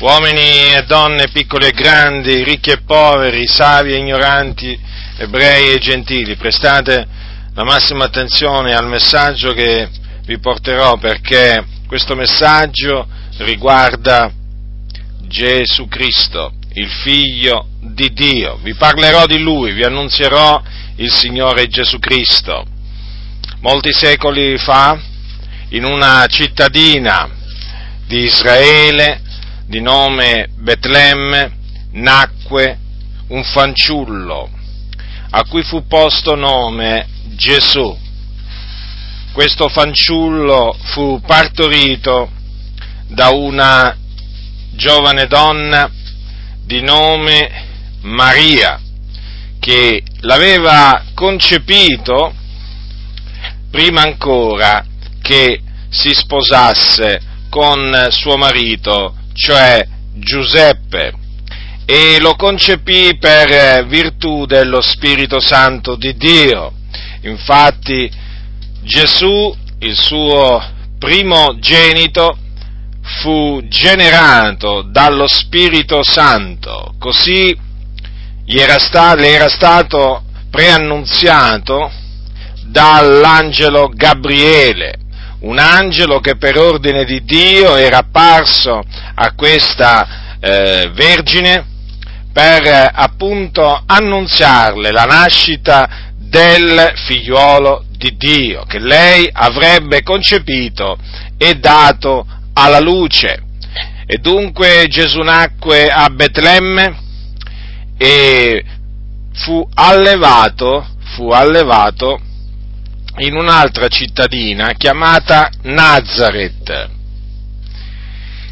uomini e donne, piccoli e grandi, ricchi e poveri, savi e ignoranti, ebrei e gentili, prestate la massima attenzione al messaggio che vi porterò perché questo messaggio riguarda Gesù Cristo, il Figlio di Dio. Vi parlerò di Lui, vi annunzierò il Signore Gesù Cristo. Molti secoli fa, in una cittadina di Israele, di nome Betlemme, nacque un fanciullo a cui fu posto nome Gesù. Questo fanciullo fu partorito da una giovane donna di nome Maria, che l'aveva concepito prima ancora che si sposasse con suo marito cioè Giuseppe, e lo concepì per virtù dello Spirito Santo di Dio. Infatti Gesù, il suo primogenito, fu generato dallo Spirito Santo, così era sta- le era stato preannunziato dall'angelo Gabriele, un angelo che per ordine di Dio era apparso a questa eh, Vergine per eh, appunto annunziarle la nascita del figliuolo di Dio che lei avrebbe concepito e dato alla luce. E dunque Gesù nacque a Betlemme e fu allevato, fu allevato in un'altra cittadina chiamata Nazareth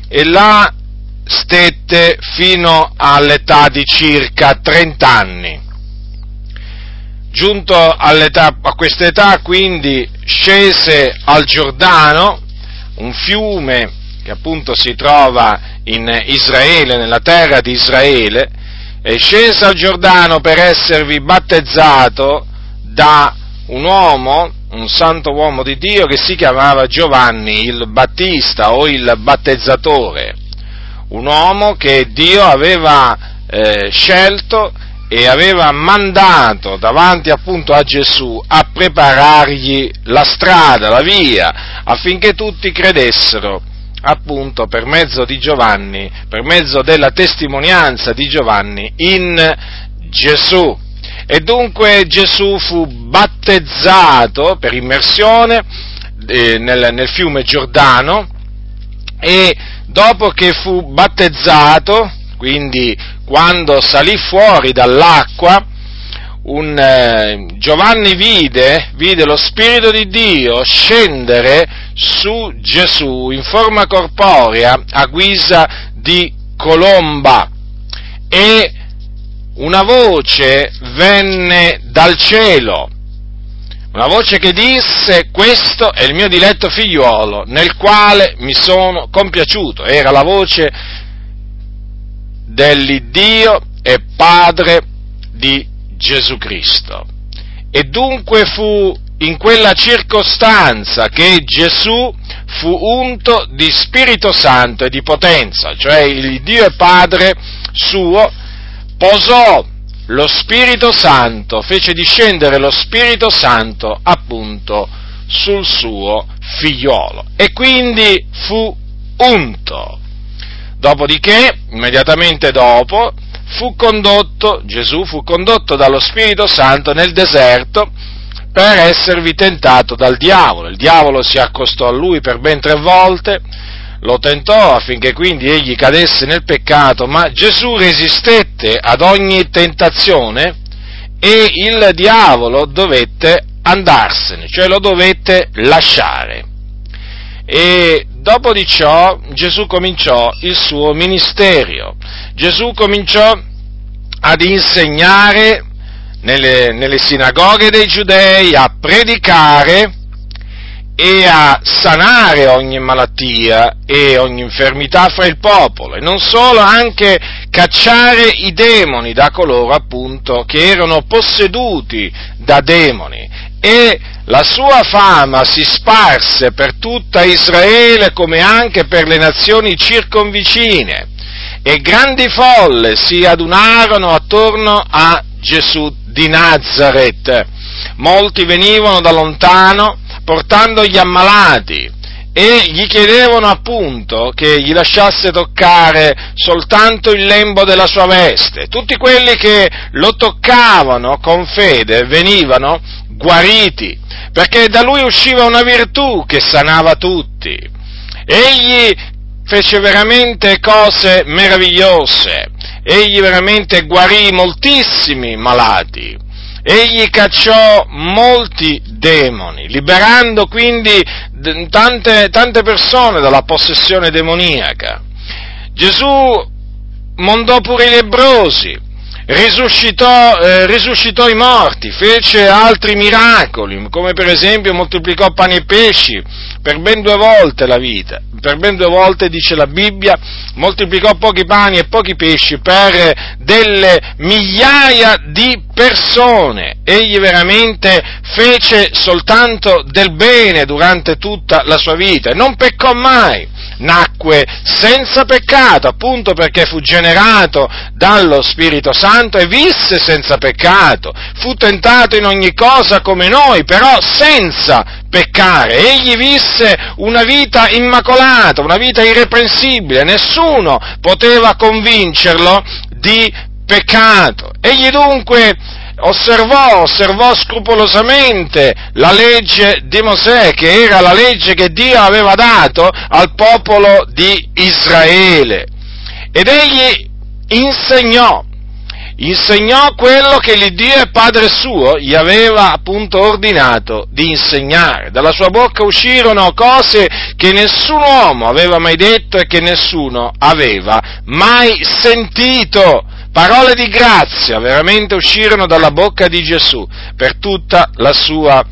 e là stette fino all'età di circa 30 anni. Giunto a questa età quindi scese al Giordano, un fiume che appunto si trova in Israele, nella terra di Israele, e scese al Giordano per esservi battezzato da un uomo un santo uomo di Dio che si chiamava Giovanni il Battista o il battezzatore, un uomo che Dio aveva eh, scelto e aveva mandato davanti appunto a Gesù a preparargli la strada, la via, affinché tutti credessero appunto per mezzo di Giovanni, per mezzo della testimonianza di Giovanni in Gesù. E dunque Gesù fu battezzato per immersione eh, nel, nel fiume Giordano e dopo che fu battezzato, quindi quando salì fuori dall'acqua, un, eh, Giovanni vide, vide, lo Spirito di Dio scendere su Gesù in forma corporea a guisa di colomba e una voce venne dal cielo, una voce che disse questo è il mio diletto figliuolo nel quale mi sono compiaciuto, era la voce dell'Iddio e Padre di Gesù Cristo. E dunque fu in quella circostanza che Gesù fu unto di Spirito Santo e di potenza, cioè il Dio e Padre suo posò lo Spirito Santo, fece discendere lo Spirito Santo appunto sul suo figliolo e quindi fu unto. Dopodiché, immediatamente dopo, fu condotto, Gesù fu condotto dallo Spirito Santo nel deserto per esservi tentato dal diavolo. Il diavolo si accostò a lui per ben tre volte, lo tentò affinché quindi egli cadesse nel peccato, ma Gesù resistette ad ogni tentazione e il diavolo dovette andarsene, cioè lo dovette lasciare. E dopo di ciò Gesù cominciò il suo ministero. Gesù cominciò ad insegnare nelle, nelle sinagoghe dei giudei, a predicare e a sanare ogni malattia e ogni infermità fra il popolo e non solo, anche cacciare i demoni da coloro appunto che erano posseduti da demoni e la sua fama si sparse per tutta Israele come anche per le nazioni circonvicine e grandi folle si adunarono attorno a Gesù di Nazareth. Molti venivano da lontano portando gli ammalati e gli chiedevano appunto che gli lasciasse toccare soltanto il lembo della sua veste. Tutti quelli che lo toccavano con fede venivano guariti, perché da lui usciva una virtù che sanava tutti. Egli fece veramente cose meravigliose, egli veramente guarì moltissimi malati, egli cacciò molti demoni, liberando quindi tante, tante persone dalla possessione demoniaca. Gesù mondò pure i lebrosi, risuscitò, eh, risuscitò, i morti, fece altri miracoli, come per esempio moltiplicò pani e pesci per ben due volte la vita, per ben due volte dice la Bibbia, moltiplicò pochi pani e pochi pesci per delle migliaia di persone. Egli veramente fece soltanto del bene durante tutta la sua vita non peccò mai nacque senza peccato, appunto perché fu generato dallo Spirito Santo e visse senza peccato, fu tentato in ogni cosa come noi, però senza peccare. Egli visse una vita immacolata, una vita irreprensibile, nessuno poteva convincerlo di peccato. Egli dunque osservò, osservò scrupolosamente la legge di Mosè, che era la legge che Dio aveva dato al popolo di Israele. Ed egli insegnò, insegnò quello che l'Iddio e Padre suo gli aveva appunto ordinato di insegnare. Dalla sua bocca uscirono cose che nessun uomo aveva mai detto e che nessuno aveva mai sentito parole di grazia veramente uscirono dalla bocca di Gesù per tutta la sua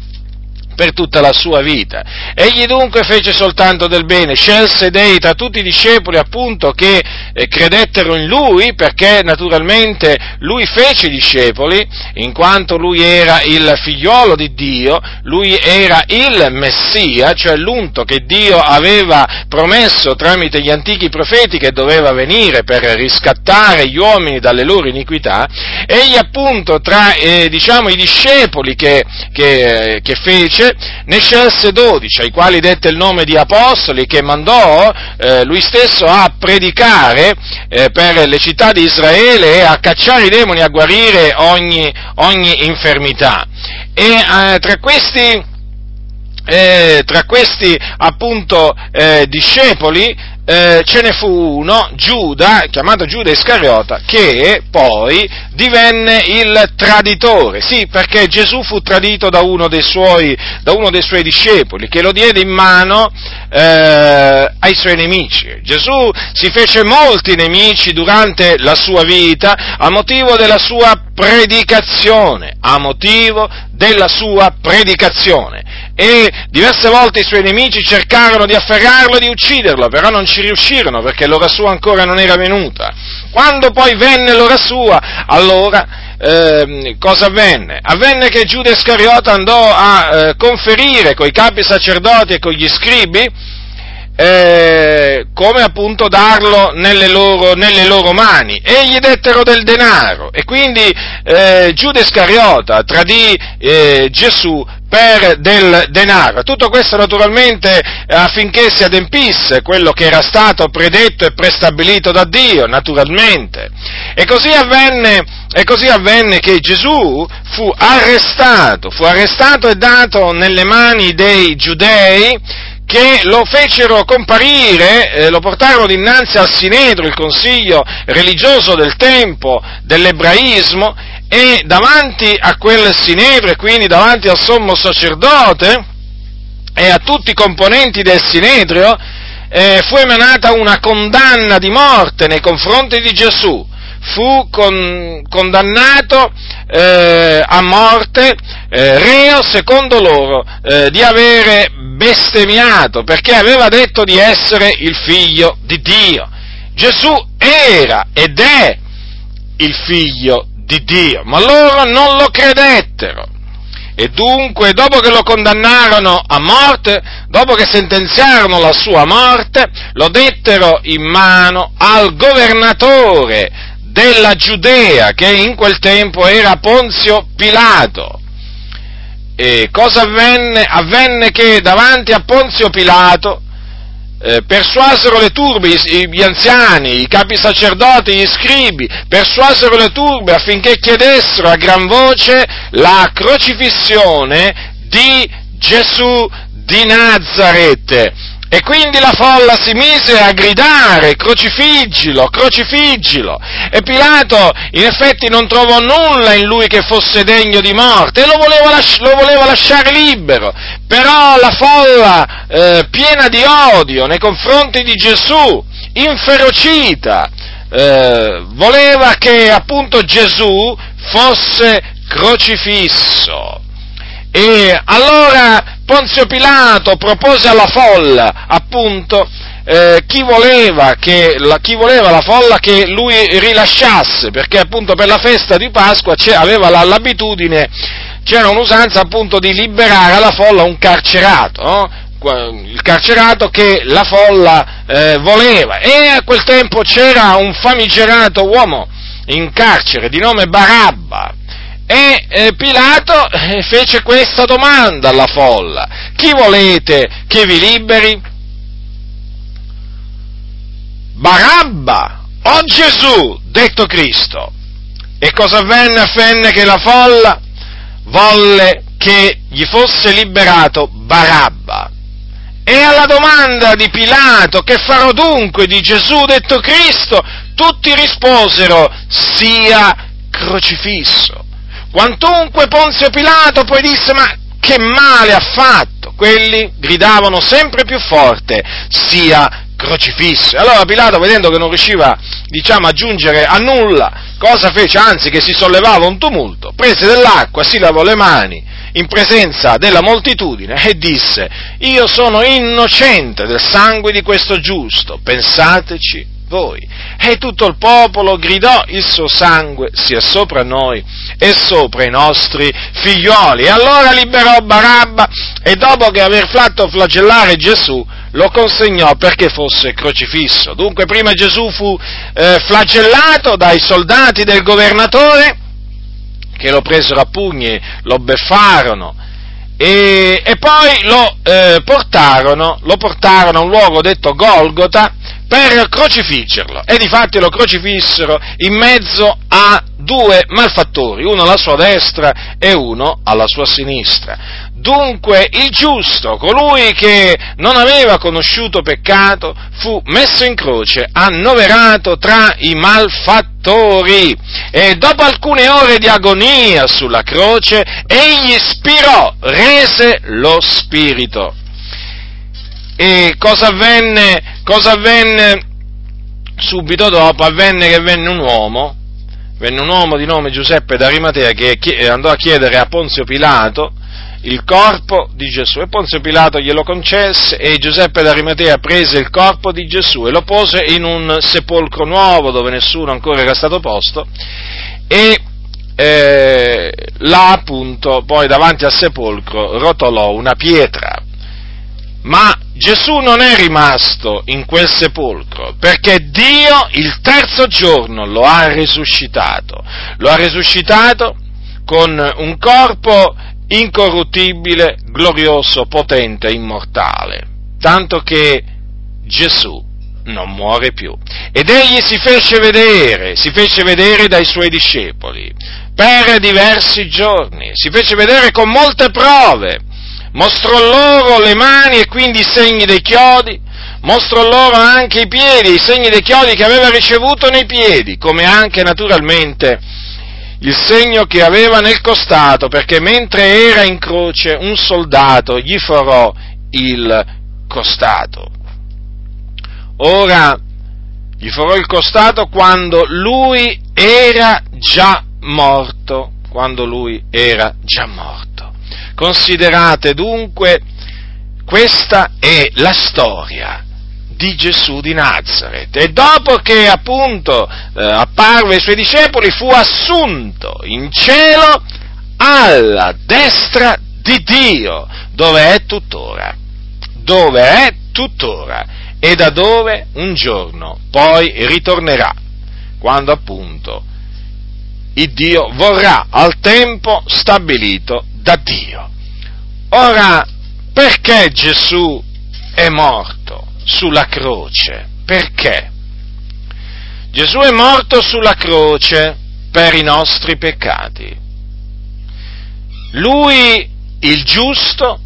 per tutta la sua vita. Egli dunque fece soltanto del bene, scelse dei tra tutti i discepoli appunto che eh, credettero in lui, perché naturalmente lui fece i discepoli, in quanto lui era il figliolo di Dio, lui era il Messia, cioè l'unto che Dio aveva promesso tramite gli antichi profeti che doveva venire per riscattare gli uomini dalle loro iniquità, egli appunto tra eh, diciamo, i discepoli che, che, che fece, scelse, ne scelse dodici, ai quali dette il nome di apostoli, che mandò eh, lui stesso a predicare eh, per le città di Israele e a cacciare i demoni, a guarire ogni, ogni infermità. E eh, tra questi, eh, tra questi appunto eh, discepoli eh, ce ne fu uno, Giuda, chiamato Giuda Iscariota, che poi divenne il traditore. Sì, perché Gesù fu tradito da uno dei suoi, uno dei suoi discepoli, che lo diede in mano eh, ai suoi nemici. Gesù si fece molti nemici durante la sua vita a motivo della sua predicazione, a motivo della sua predicazione. E diverse volte i suoi nemici cercarono di afferrarlo e di ucciderlo, però non ci riuscirono perché l'ora sua ancora non era venuta. Quando poi venne l'ora sua, allora eh, cosa avvenne? Avvenne che Giuda Iscariota andò a eh, conferire con i capi sacerdoti e con gli scribi eh, come appunto darlo nelle loro, nelle loro, mani e gli dettero del denaro e quindi eh, Giuda Iscariota tradì eh, Gesù per del denaro. Tutto questo naturalmente affinché si adempisse quello che era stato predetto e prestabilito da Dio, naturalmente. E così avvenne, e così avvenne che Gesù fu arrestato, fu arrestato e dato nelle mani dei giudei che lo fecero comparire, eh, lo portarono dinanzi al Sinedro, il consiglio religioso del tempo dell'ebraismo, e davanti a quel Sinedro e quindi davanti al sommo sacerdote e a tutti i componenti del Sinedrio eh, fu emanata una condanna di morte nei confronti di Gesù. Fu con, condannato eh, a morte, eh, reo secondo loro eh, di avere bestemmiato perché aveva detto di essere il figlio di Dio. Gesù era ed è il figlio di Dio, ma loro non lo credettero. E dunque, dopo che lo condannarono a morte, dopo che sentenziarono la sua morte, lo dettero in mano al governatore della Giudea, che in quel tempo era Ponzio Pilato. E cosa avvenne? Avvenne che davanti a Ponzio Pilato eh, persuasero le turbe, gli anziani, i capi sacerdoti, gli scribi, persuasero le turbe affinché chiedessero a gran voce la crocifissione di Gesù di Nazareth. E quindi la folla si mise a gridare, crocifiggilo, crocifiggilo. E Pilato in effetti non trovò nulla in lui che fosse degno di morte e lo voleva, lasci- lo voleva lasciare libero. Però la folla, eh, piena di odio nei confronti di Gesù, inferocita, eh, voleva che appunto Gesù fosse crocifisso. E allora Ponzio Pilato propose alla folla, appunto, eh, chi, voleva che, la, chi, voleva la folla che lui rilasciasse, perché appunto per la festa di Pasqua aveva la, l'abitudine, c'era un'usanza appunto di liberare alla folla un carcerato, no? il carcerato che la folla eh, voleva. E a quel tempo c'era un famigerato uomo in carcere di nome Barabba, e eh, Pilato eh, fece questa domanda alla folla, chi volete che vi liberi? Barabba o Gesù, detto Cristo? E cosa avvenne? Avvenne che la folla volle che gli fosse liberato Barabba. E alla domanda di Pilato, che farò dunque di Gesù detto Cristo, tutti risposero, sia crocifisso. Quantunque Ponzio Pilato poi disse, ma che male ha fatto? Quelli gridavano sempre più forte, sia crocifisso. Allora Pilato, vedendo che non riusciva, diciamo, a giungere a nulla, cosa fece? Anzi, che si sollevava un tumulto, prese dell'acqua, si lavò le mani in presenza della moltitudine e disse, io sono innocente del sangue di questo giusto, pensateci voi. E tutto il popolo gridò, il suo sangue sia sopra noi e sopra i nostri figlioli. E allora liberò Barabba e dopo che aver fatto flagellare Gesù, lo consegnò perché fosse crocifisso. Dunque prima Gesù fu eh, flagellato dai soldati del governatore, che lo presero a pugni, lo beffarono, e, e, poi lo, eh, portarono, lo portarono a un luogo detto Golgota per crocifiggerlo e difatti lo crocifissero in mezzo a due malfattori, uno alla sua destra e uno alla sua sinistra. Dunque il giusto, colui che non aveva conosciuto peccato, fu messo in croce, annoverato tra i malfattori e dopo alcune ore di agonia sulla croce, egli spirò, rese lo spirito. E cosa avvenne? Cosa avvenne subito dopo? Avvenne che venne un uomo, venne un uomo di nome Giuseppe d'Arimatea che andò a chiedere a Ponzio Pilato il corpo di Gesù e Ponzio Pilato glielo concesse e Giuseppe d'Arimatea prese il corpo di Gesù e lo pose in un sepolcro nuovo dove nessuno ancora era stato posto e eh, là appunto poi davanti al sepolcro rotolò una pietra ma Gesù non è rimasto in quel sepolcro perché Dio il terzo giorno lo ha risuscitato. Lo ha risuscitato con un corpo incorruttibile, glorioso, potente, immortale. Tanto che Gesù non muore più. Ed egli si fece vedere, si fece vedere dai suoi discepoli per diversi giorni, si fece vedere con molte prove mostrò loro le mani e quindi i segni dei chiodi, mostrò loro anche i piedi, i segni dei chiodi che aveva ricevuto nei piedi, come anche naturalmente il segno che aveva nel costato, perché mentre era in croce un soldato gli forò il costato. Ora, gli forò il costato quando lui era già morto, quando lui era già morto. Considerate dunque, questa è la storia di Gesù di Nazareth. E dopo che appunto eh, apparve ai suoi discepoli fu assunto in cielo alla destra di Dio, dove è tuttora, dove è tuttora. E da dove un giorno poi ritornerà, quando appunto il Dio vorrà al tempo stabilito da Dio. Ora, perché Gesù è morto sulla croce? Perché? Gesù è morto sulla croce per i nostri peccati. Lui, il giusto,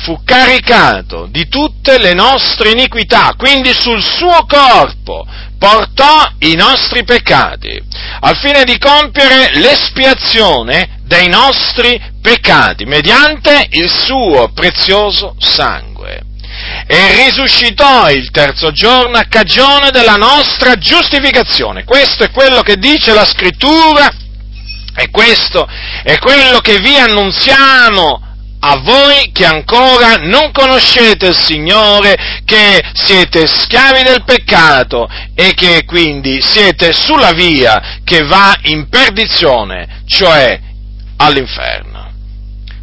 fu caricato di tutte le nostre iniquità, quindi sul suo corpo portò i nostri peccati, al fine di compiere l'espiazione dei nostri peccati, mediante il suo prezioso sangue. E risuscitò il terzo giorno a cagione della nostra giustificazione. Questo è quello che dice la scrittura e questo è quello che vi annunziamo a voi che ancora non conoscete il Signore, che siete schiavi del peccato e che quindi siete sulla via che va in perdizione, cioè all'inferno.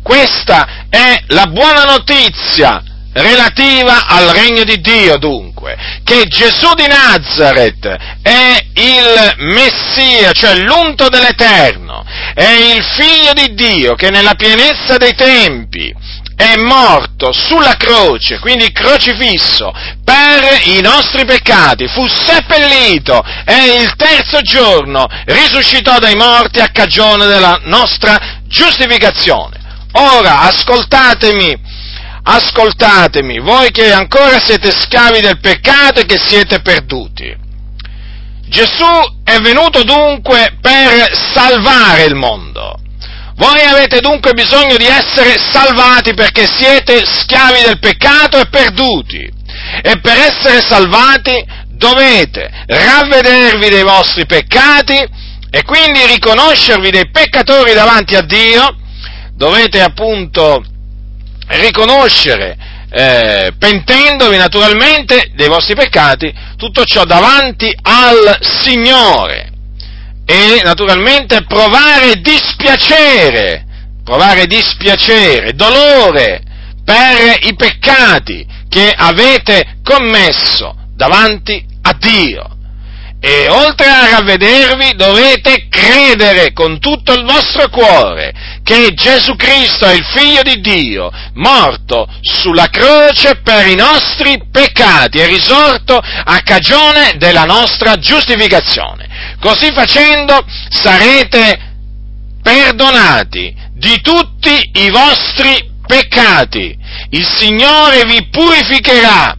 Questa è la buona notizia relativa al regno di Dio dunque, che Gesù di Nazareth è il Messia, cioè l'unto dell'Eterno, è il figlio di Dio che nella pienezza dei tempi è morto sulla croce, quindi crocifisso, per i nostri peccati, fu seppellito e il terzo giorno risuscitò dai morti a cagione della nostra giustificazione. Ora, ascoltatemi, ascoltatemi, voi che ancora siete schiavi del peccato e che siete perduti. Gesù è venuto dunque per salvare il mondo. Voi avete dunque bisogno di essere salvati perché siete schiavi del peccato e perduti. E per essere salvati dovete ravvedervi dei vostri peccati e quindi riconoscervi dei peccatori davanti a Dio. Dovete appunto riconoscere, eh, pentendovi naturalmente dei vostri peccati, tutto ciò davanti al Signore. E naturalmente provare dispiacere, provare dispiacere, dolore per i peccati che avete commesso davanti a Dio. E oltre a ravvedervi dovete credere con tutto il vostro cuore che Gesù Cristo è il Figlio di Dio, morto sulla croce per i nostri peccati e risorto a cagione della nostra giustificazione. Così facendo sarete perdonati di tutti i vostri peccati. Il Signore vi purificherà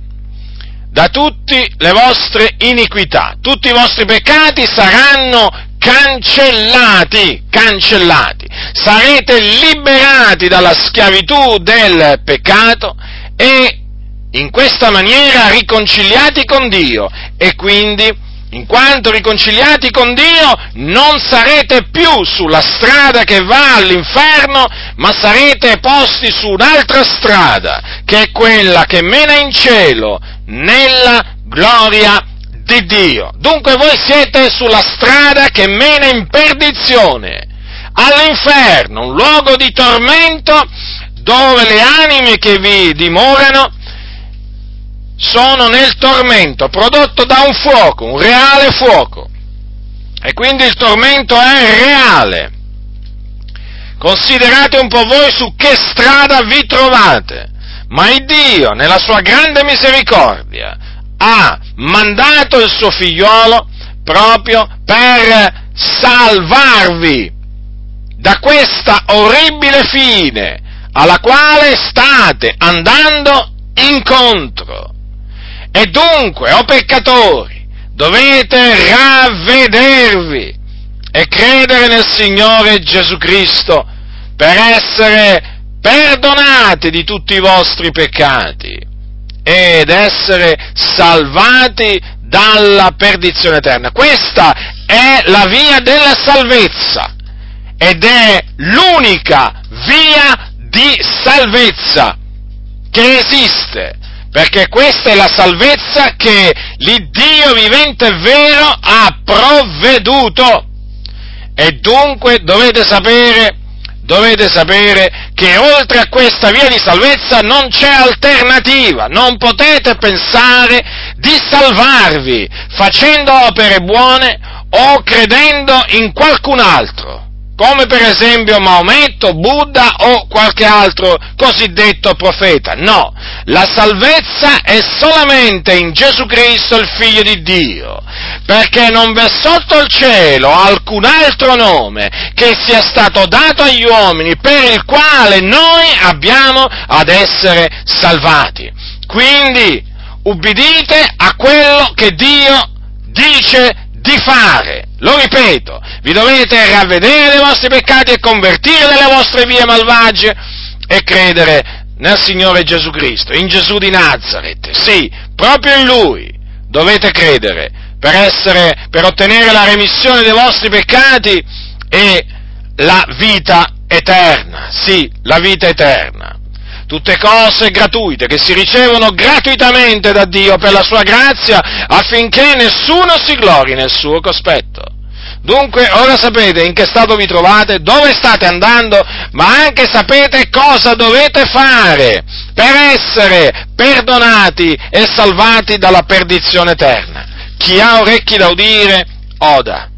da tutte le vostre iniquità. Tutti i vostri peccati saranno cancellati, cancellati. Sarete liberati dalla schiavitù del peccato e in questa maniera riconciliati con Dio e quindi in quanto riconciliati con Dio, non sarete più sulla strada che va all'inferno, ma sarete posti su un'altra strada, che è quella che mena in cielo, nella gloria di Dio. Dunque voi siete sulla strada che mena in perdizione, all'inferno, un luogo di tormento dove le anime che vi dimorano sono nel tormento prodotto da un fuoco, un reale fuoco. E quindi il tormento è reale. Considerate un po' voi su che strada vi trovate. Ma il Dio, nella sua grande misericordia, ha mandato il suo figliolo proprio per salvarvi da questa orribile fine alla quale state andando incontro. E dunque, o oh peccatori, dovete ravvedervi e credere nel Signore Gesù Cristo per essere perdonati di tutti i vostri peccati ed essere salvati dalla perdizione eterna. Questa è la via della salvezza ed è l'unica via di salvezza che esiste perché questa è la salvezza che l'Iddio vivente e vero ha provveduto. E dunque dovete sapere, dovete sapere che oltre a questa via di salvezza non c'è alternativa, non potete pensare di salvarvi facendo opere buone o credendo in qualcun altro come per esempio Maometto, Buddha o qualche altro cosiddetto profeta. No, la salvezza è solamente in Gesù Cristo, il Figlio di Dio, perché non v'è sotto il cielo alcun altro nome che sia stato dato agli uomini per il quale noi abbiamo ad essere salvati. Quindi, ubbidite a quello che Dio dice di fare. Lo ripeto, vi dovete ravvedere dei vostri peccati e convertire dalle vostre vie malvagie e credere nel Signore Gesù Cristo, in Gesù di Nazareth. Sì, proprio in Lui dovete credere per, essere, per ottenere la remissione dei vostri peccati e la vita eterna. Sì, la vita eterna tutte cose gratuite che si ricevono gratuitamente da Dio per la sua grazia affinché nessuno si glori nel suo cospetto. Dunque, ora sapete in che stato vi trovate, dove state andando, ma anche sapete cosa dovete fare per essere perdonati e salvati dalla perdizione eterna. Chi ha orecchi da udire, oda.